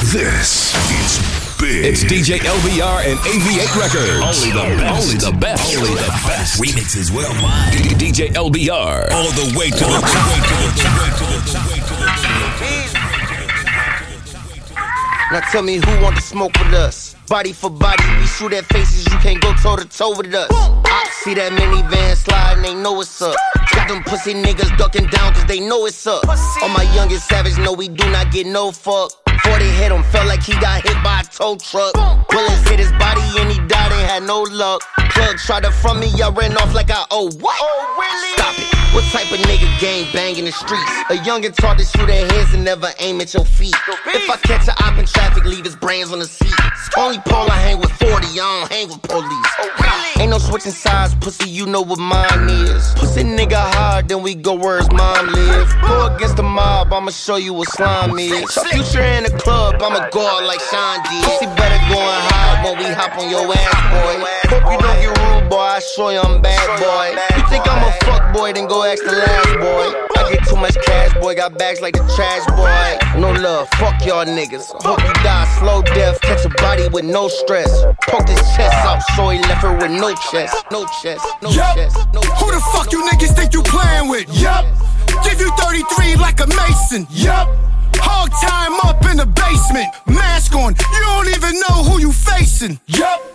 This is big. It's DJ LBR and AV8 Records. Only the best. Only the best. Only the best. Remixes worldwide. DJ LBR. All the way to the top. Way to the top. Way to the top. Way to the top. Now tell me who want to smoke with us? Body for body, we shoot at faces, you can't go toe to toe with us. I see that minivan sliding, they know it's up. Got them pussy niggas ducking down cause they know it's up. All my youngest savage know we do not get no fuck. 40 hit him, felt like he got hit by a tow truck. Bullets hit his body and he died, ain't had no luck. Plug tried to front me, I ran off like I owe what? Oh, really? Stop it. What type of nigga gang bang in the streets? A youngin' taught to shoot at hands and never aim at your feet. If I catch a op in traffic, leave his brains on the seat. Only Paul I hang with 40, I don't hang with police. Ain't no switching sides, pussy, you know what mine is. Pussy nigga hard, then we go where his mom live. Go against the mob, I'ma show you what slime is. Future in the club, I'ma go out like Sean did. Pussy better go and hide when we hop on your ass, boy. Hope you don't get rude, boy, I show you I'm bad, boy. You think I'm a fuck boy, then go ask the last boy. I get too much cash, boy, got bags like the trash, boy. No love, fuck y'all niggas. Hope you die slow death, catch a body with no stress. Poke his chest out, so he left her with no chest, no chest, no Yup. chest, no Who the fuck you niggas think you playing with? Yup. Give you 33 like a mason. Yup. Hog time up in the basement. Mask on. You don't even know who you facing. Yup.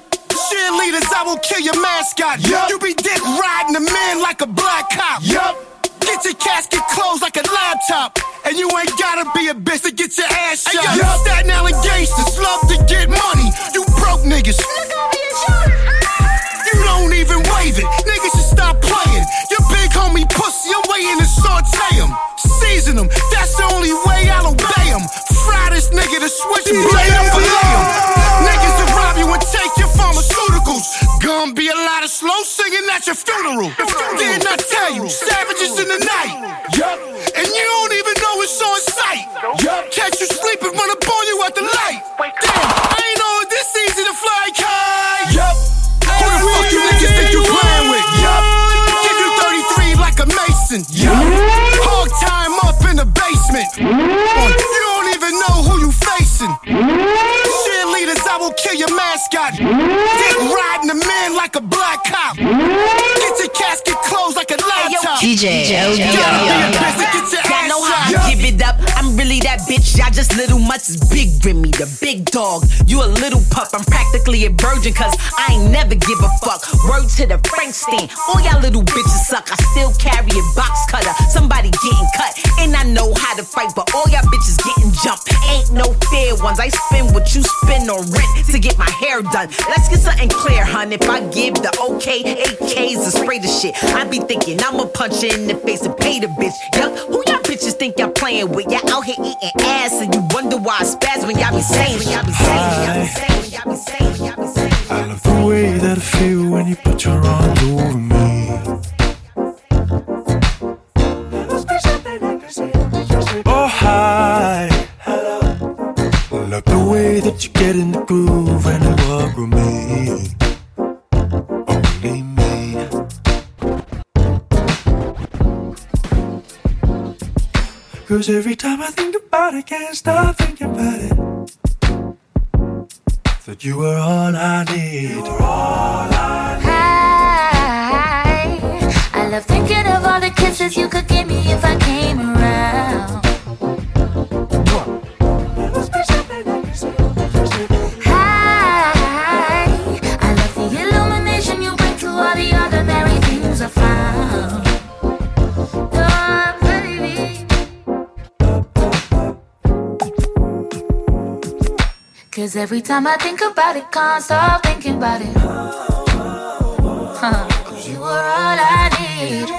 Cheerleaders, I will kill your mascot. Yup. You be dick riding a man like a black cop. Yup. Get your casket closed like a laptop. And you ain't gotta be a bitch to get your ass shot. Hey, yo, Staten Island gangsters love to get money. You broke niggas. You don't even wave it. Niggas should stop playing. Your big homie pussy, I'm waiting to saute him. Season him. That's the only way I'll obey him. Fry this nigga to switch and blade up for him. Niggas take your pharmaceuticals. Gonna be a lot of slow singing at your funeral. If you didn't I tell you? Savages in the night. Yup. And you don't even know it's on sight. Yup. Catch you sleeping, run up on you at the light. Damn, I ain't know this easy to fly kite. Yup. Who the fuck you niggas think you playing with? Yup. Give you 33 like a mason. Yup. Hog time up in the basement. You don't even know who you facing. Will kill your mascot. Dick riding a man like a black cop. Get your casket closed like a. DJ Gotta be a bitch to get your Y'all know how ass I give it up. I'm really that bitch. Y'all just little mutts is big Remy, the big dog. You a little pup. I'm practically a virgin, cause I ain't never give a fuck. Word to the Frankenstein. All y'all little bitches suck. I still carry a box cutter. Somebody getting cut. And I know how to fight, but all y'all bitches getting jumped. Ain't no fair ones. I spend what you spend on rent to get my hair done. Let's get something clear, hun. If I give the okay, AKs to spray the shit, I be thinking I'ma punch you in the face and pay the bitch. Yup, who y'all bitches think y'all playing with? Y'all out here eating ass and you wonder why I spaz when y'all be saying, when y'all be saying, y'all be saying, y'all be saying, when y'all be saying. I love the way that I feel when you put your arms over me. Oh, hi. Hello. Love the way that you get in the groove and you walk with me. Cause every time I think about it, can't stop thinking about it. That you were all I need. You were all I need. Hi. I love thinking of all the kisses you could give me if I came around. Cause every time I think about it, can't stop thinking about it. Huh. Cause you were all I need.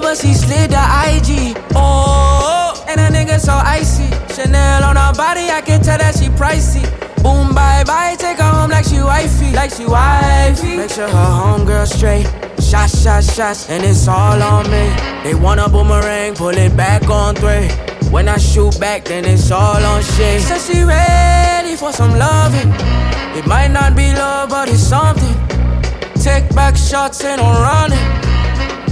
But she slid the IG. Oh, and a nigga so icy. Chanel on her body, I can tell that she pricey. Boom, bye bye, take her home like she wifey, like she wifey. Make sure her homegirl straight. Shots, shots, shots, and it's all on me. They want a boomerang, pull it back on three. When I shoot back, then it's all on shit. Says she ready for some loving. It might not be love, but it's something. Take back shots, ain't no running.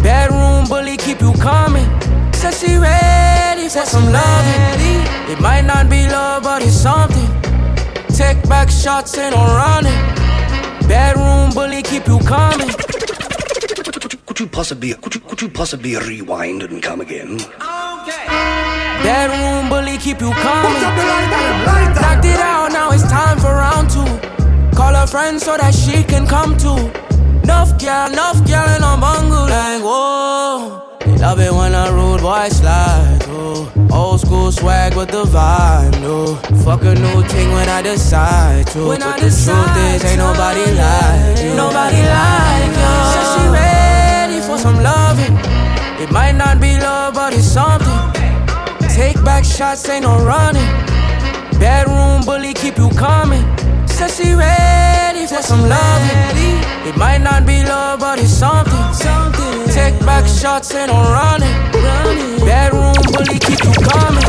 Bedroom bully, keep you coming. Said she ready for some loving. It might not be love, but it's something. Take back shots, and I'm running. Bedroom bully, keep you coming. Could you possibly could you could you possibly rewind and come again? Bedroom bully, keep you coming. Knocked it out, now it's time for round two. Call her friend so that she can come too. Enough girl, enough girl in a bungle like whoa. They love it when a rude boy slide. Oh, old school swag with the vibe. No, fuck a new thing when I decide to. When but I the truth is, ain't nobody like you. Nobody like you. Said she ready for some loving. It might not be love, but it's something. Take back shots, ain't no running. Bedroom bully, keep you coming. Said she ready for some loving. It might not be love, but it's something. something. Take back shots, and I'm running. Bedroom bully, keep you coming.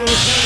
I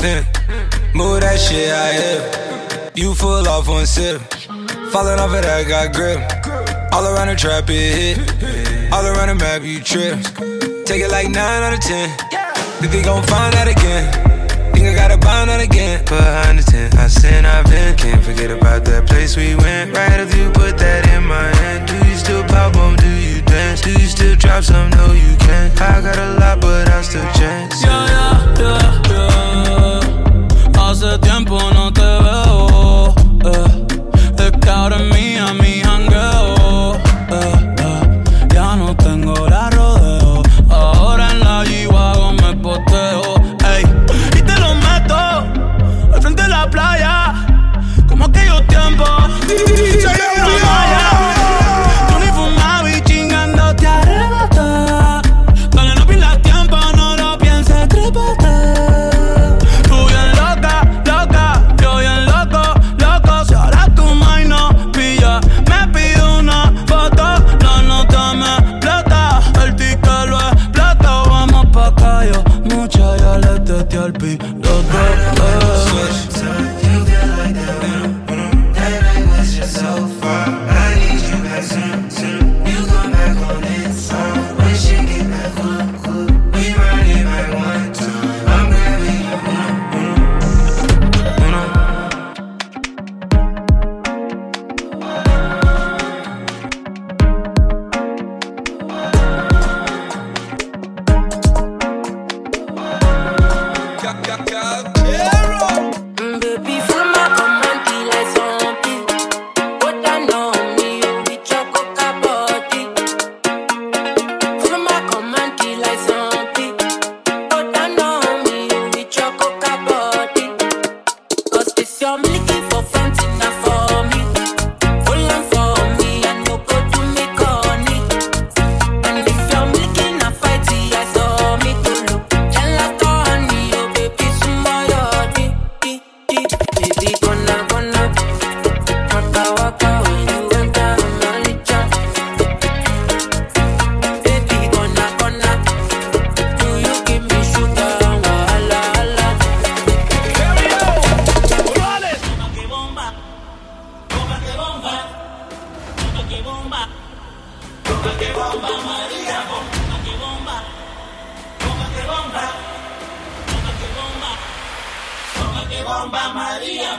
Move that shit out here. You full off one sip. Falling off it, I got grip. All around the trap, it hit. All around the map, you trip. Take it like 9 out of 10. Think they gon' find that again. Think I gotta bind that again. Behind the tent, I sin, I've been. Can't forget about that place we went. Right if you put that in my hand. Do you still pop on? Do you dance? Do you still drop some? No, you can't. I got a lot, but I still chance. Yeah, yeah, yeah, yeah. Hace tiempo no te veo. que bomba María.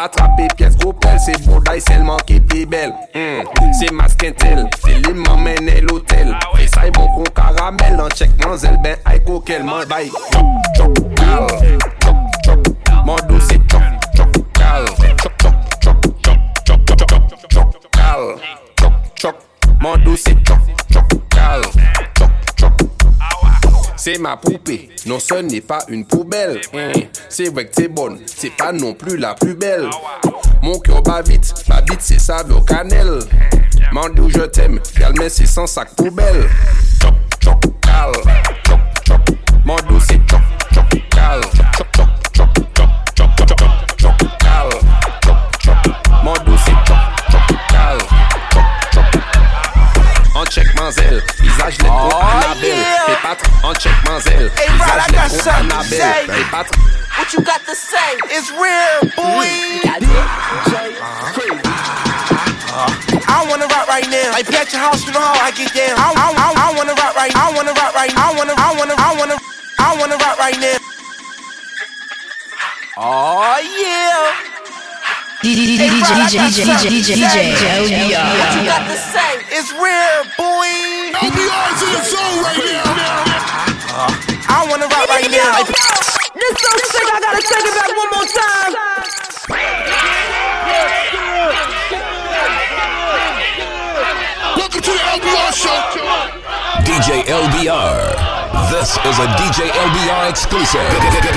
Atrape pyes gro pel, se boday selman ki pi bel mm. Se masken tel, se li man mene lotel Fè say bon kon karamel, nan chek man zel ben ay kokel Man bay, c'est ma poupée. Non, ce n'est pas une poubelle. Mmh. C'est vrai que t'es bonne, c'est pas non plus la plus belle. Mon cœur bat vite, ma bite c'est sable au cannelle. Mandou, je t'aime, mais c'est sans sac poubelle. Choc, choc, cal. Choc, choc. Mandou, c'est choc, choc, cal. Choc, choc, choc, choc, choc, choc, choc, cal. Choc, choc. Mandou, c'est choc, choc, cal. Choc, choc. En check, manzel, visage, les ah. On check manzel, Hey, Rod, I got something to say. Fais pas tr- What you got to say? It's real, boy. Uh-huh. I wanna rock right now. I pat your house, you know how I get down. I, I, I, I wanna rock right. I wanna rock right. I wanna, I wanna, I wanna, I wanna rock right now. Oh yeah. DJ, Hey, Rod, I DJ, got DJ, something DJ, to DJ, say. LBR. Oh, what you got to say? It's real, boy. LBR's in the zone right now. I wanna rock right now. This so sick, I gotta take it back one more time. Welcome to the LBR show. DJ LBR. This is a DJ LBR exclusive.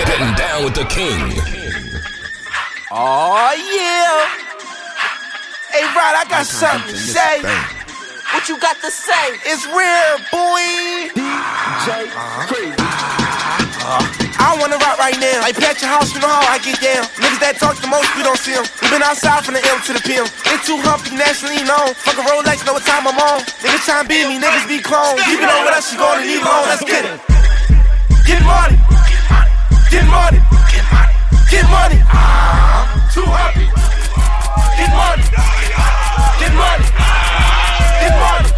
Getting down with the king. Oh yeah. Hey Rod, I got something to say. What you got to say? It's real, boy. DJ I wanna rock right now. I pat your house, you know how I get down. Niggas that talk the most, we don't see them. We been outside from the M to the PM. They too humpy, nationally known. Fuck a Rolex, know what time I'm on. Niggas tryna beat me, niggas be clones. Keep it on with us, you gonna leave alone. Let's get it. Get money. Get money. Get money. I'm too happy. Get money. Get money. Get money.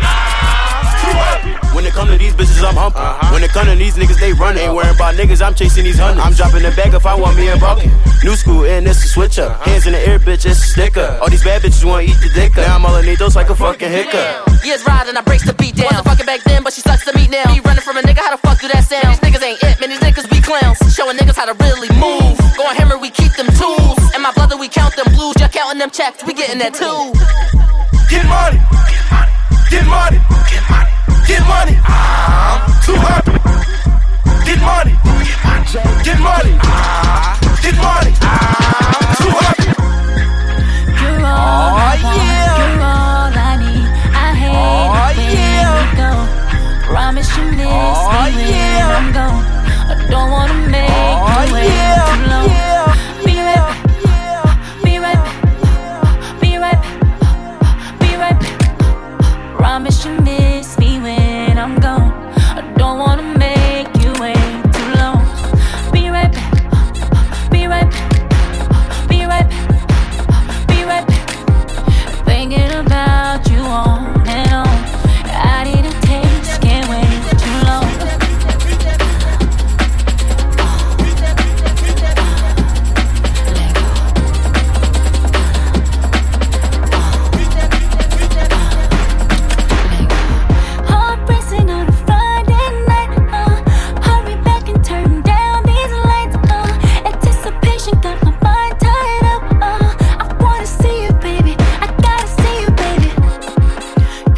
When it come to these bitches, I'm humping. Uh-huh. When it come to these niggas, they run. Ain't worrying about niggas, I'm chasing these hundreds. I'm dropping the bag if I want me a bucket. New school, and it's a switch up. Uh-huh. Hands in the air, bitch, it's a sticker. All these bad bitches wanna eat the dick up. Now I'm all in those like a fucking hiccup. Years ride and I breaks the beat down. Wasn't fucking back then, but she sucks to me now. Me running from a nigga, how the fuck do that sound? These niggas ain't it, man, these niggas be clowns. Showing niggas how to really move. Going hammer, we keep them tools. And my brother, we count them blues. Just counting them checks, we getting that too. Get money. Get money. Get money. Get money. I'm too happy. Get money. Get money. Get money. I'm too happy. You're all Oh, I want. yeah. You're all I need. I hate Oh, it when yeah. we go. Promise you miss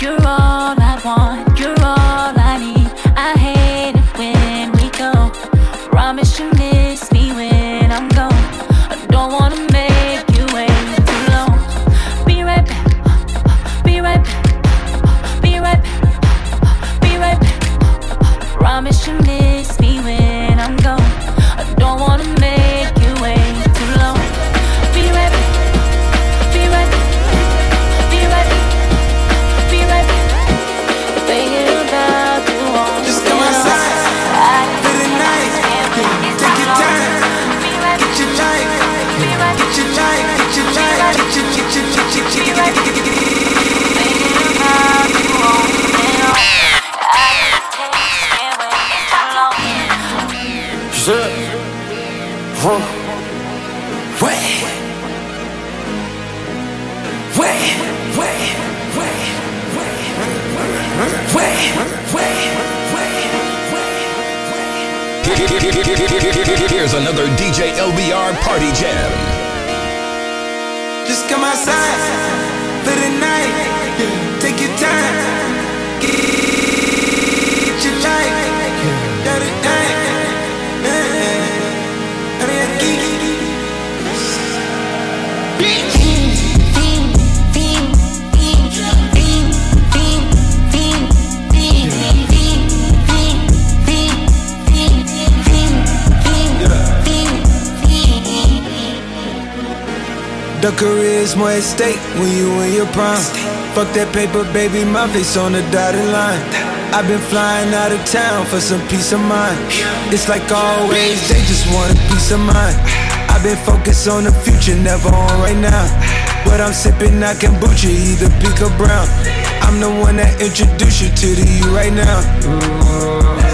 you're wrong. The career's more at stake when you in your prime. Fuck that paper, baby, my face on the dotted line. I've been flying out of town for some peace of mind. It's like always, they just want a peace of mind. I've been focused on the future, never on right now. But I'm sipping that kombucha, either pink or brown. I'm the one that introduced you to the you right now. Oh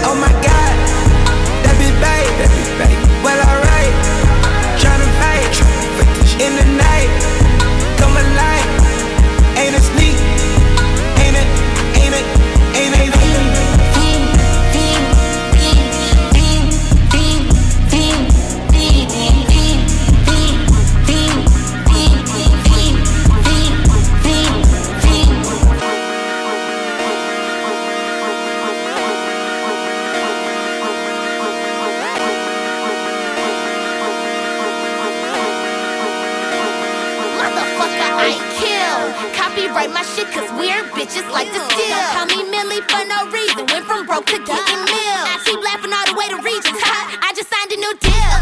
deal.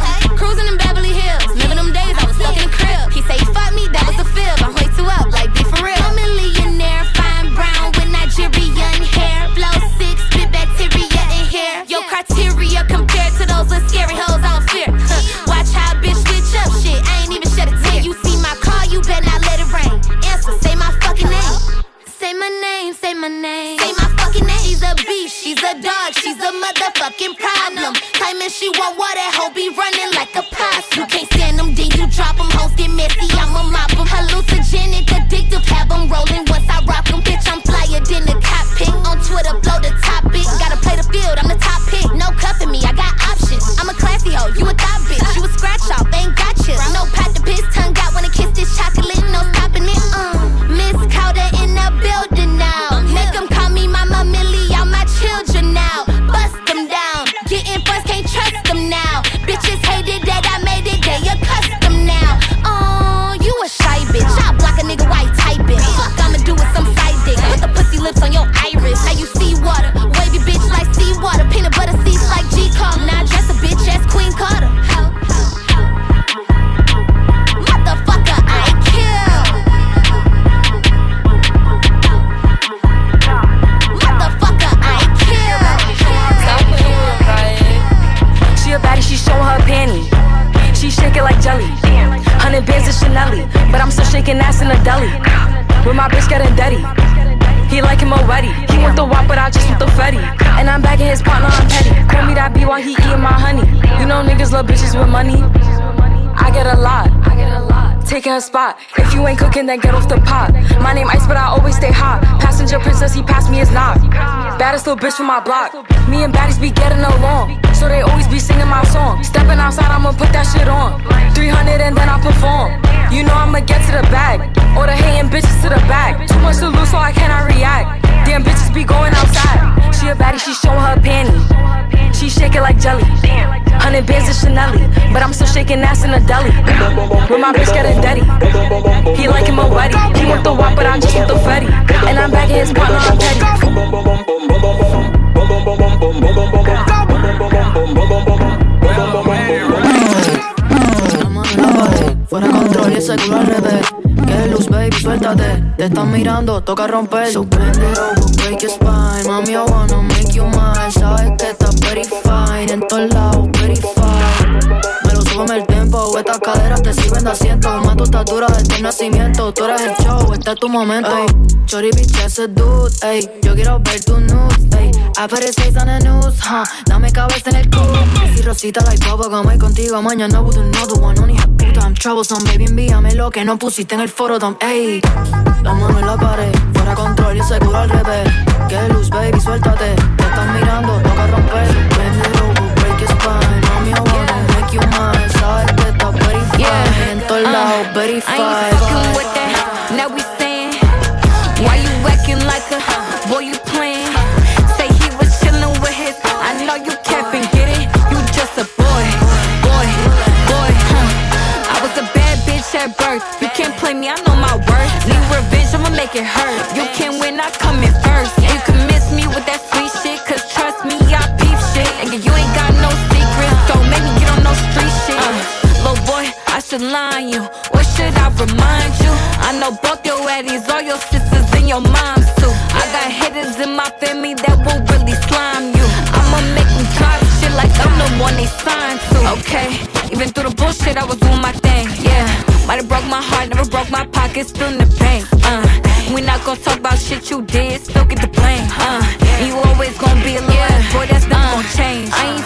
A motherfucking problem. Claiming she want what that hoe be running like a possum. You can't stand them, then you drop them. Hoes get messy, I'ma mop shaking ass in a deli. With my bitch getting dirty. He like him already. He want the wop, but I just want the fetty. And I'm bagging his partner, I'm petty. Call me that B while he eating my honey. You know niggas love bitches with money. I get a lot. I get a lot. Taking her spot. If you ain't cooking, then get off the pot. My name Ice, but I always stay hot. Passenger princess, he passed me his knock. Baddest little bitch from my block. Me and baddies be getting along. So they always be singing my song. Stepping outside, I'ma put that shit on. 300 and then I perform. You know I'ma get to the bag. Or the hating bitches to the back. Too much to lose, so I cannot react. Damn bitches be going outside. She a baddie, she showing her panty. She shake it like jelly. Hundred bands of Chanel, but I'm still shaking ass in a deli. With my bitch getting dirty. He like him already. He want the wop, but I just want the fetty. And I'm back in his partner, I'm petty. Fuera control y ese culo al revés. Que luz, baby, suéltate. Te están mirando, toca romper. So bend it break your spine. Mami, I wanna make you mine. Sabes que estás pretty fine. En todos lados, pretty fine. Me lo subo el Estas caderas te sirven de asiento. Más tu estatura desde el nacimiento. Tú eres el show, este es tu momento. Ey, Chori, bitch, ese dude. Ey, yo quiero ver tu nude. Ey, I put it on the news. Huh. Dame cabeza en el culo. Si Rosita like bubble gum. Voy contigo mañana with another one. Only a puta, I'm troublesome. Baby, envíame lo que no pusiste en el foro. Ey, la mano en la pared. Fuera control y seguro al revés. Que luz, baby, suéltate. Te están mirando, toca romper. It over, break your spine. Mami, I wanna make make you mine. Yeah. En todos Uh, lados, I ain't fucking with that. Now we saying, why you acting like a boy? You playing? Say he was chilling with his. I know you capping, get it? You just a boy, boy, boy. Huh. I was a bad bitch at birth. You can't play me, I know my worth. Need revenge, I'ma make it hurt. I should line you. Or should I remind you? I know both your addies, all your sisters, and your moms too. I got hitters in my family that will really slime you. I'ma make them drop shit like I'm the one they signed to. Okay, even through the bullshit, I was doing my thing. Yeah, might have broke my heart, never broke my pocket, still in the bank. Uh, we not gonna talk about shit you did, still get the blame. Uh, you always gonna be a little boy, that's not gonna change. I ain't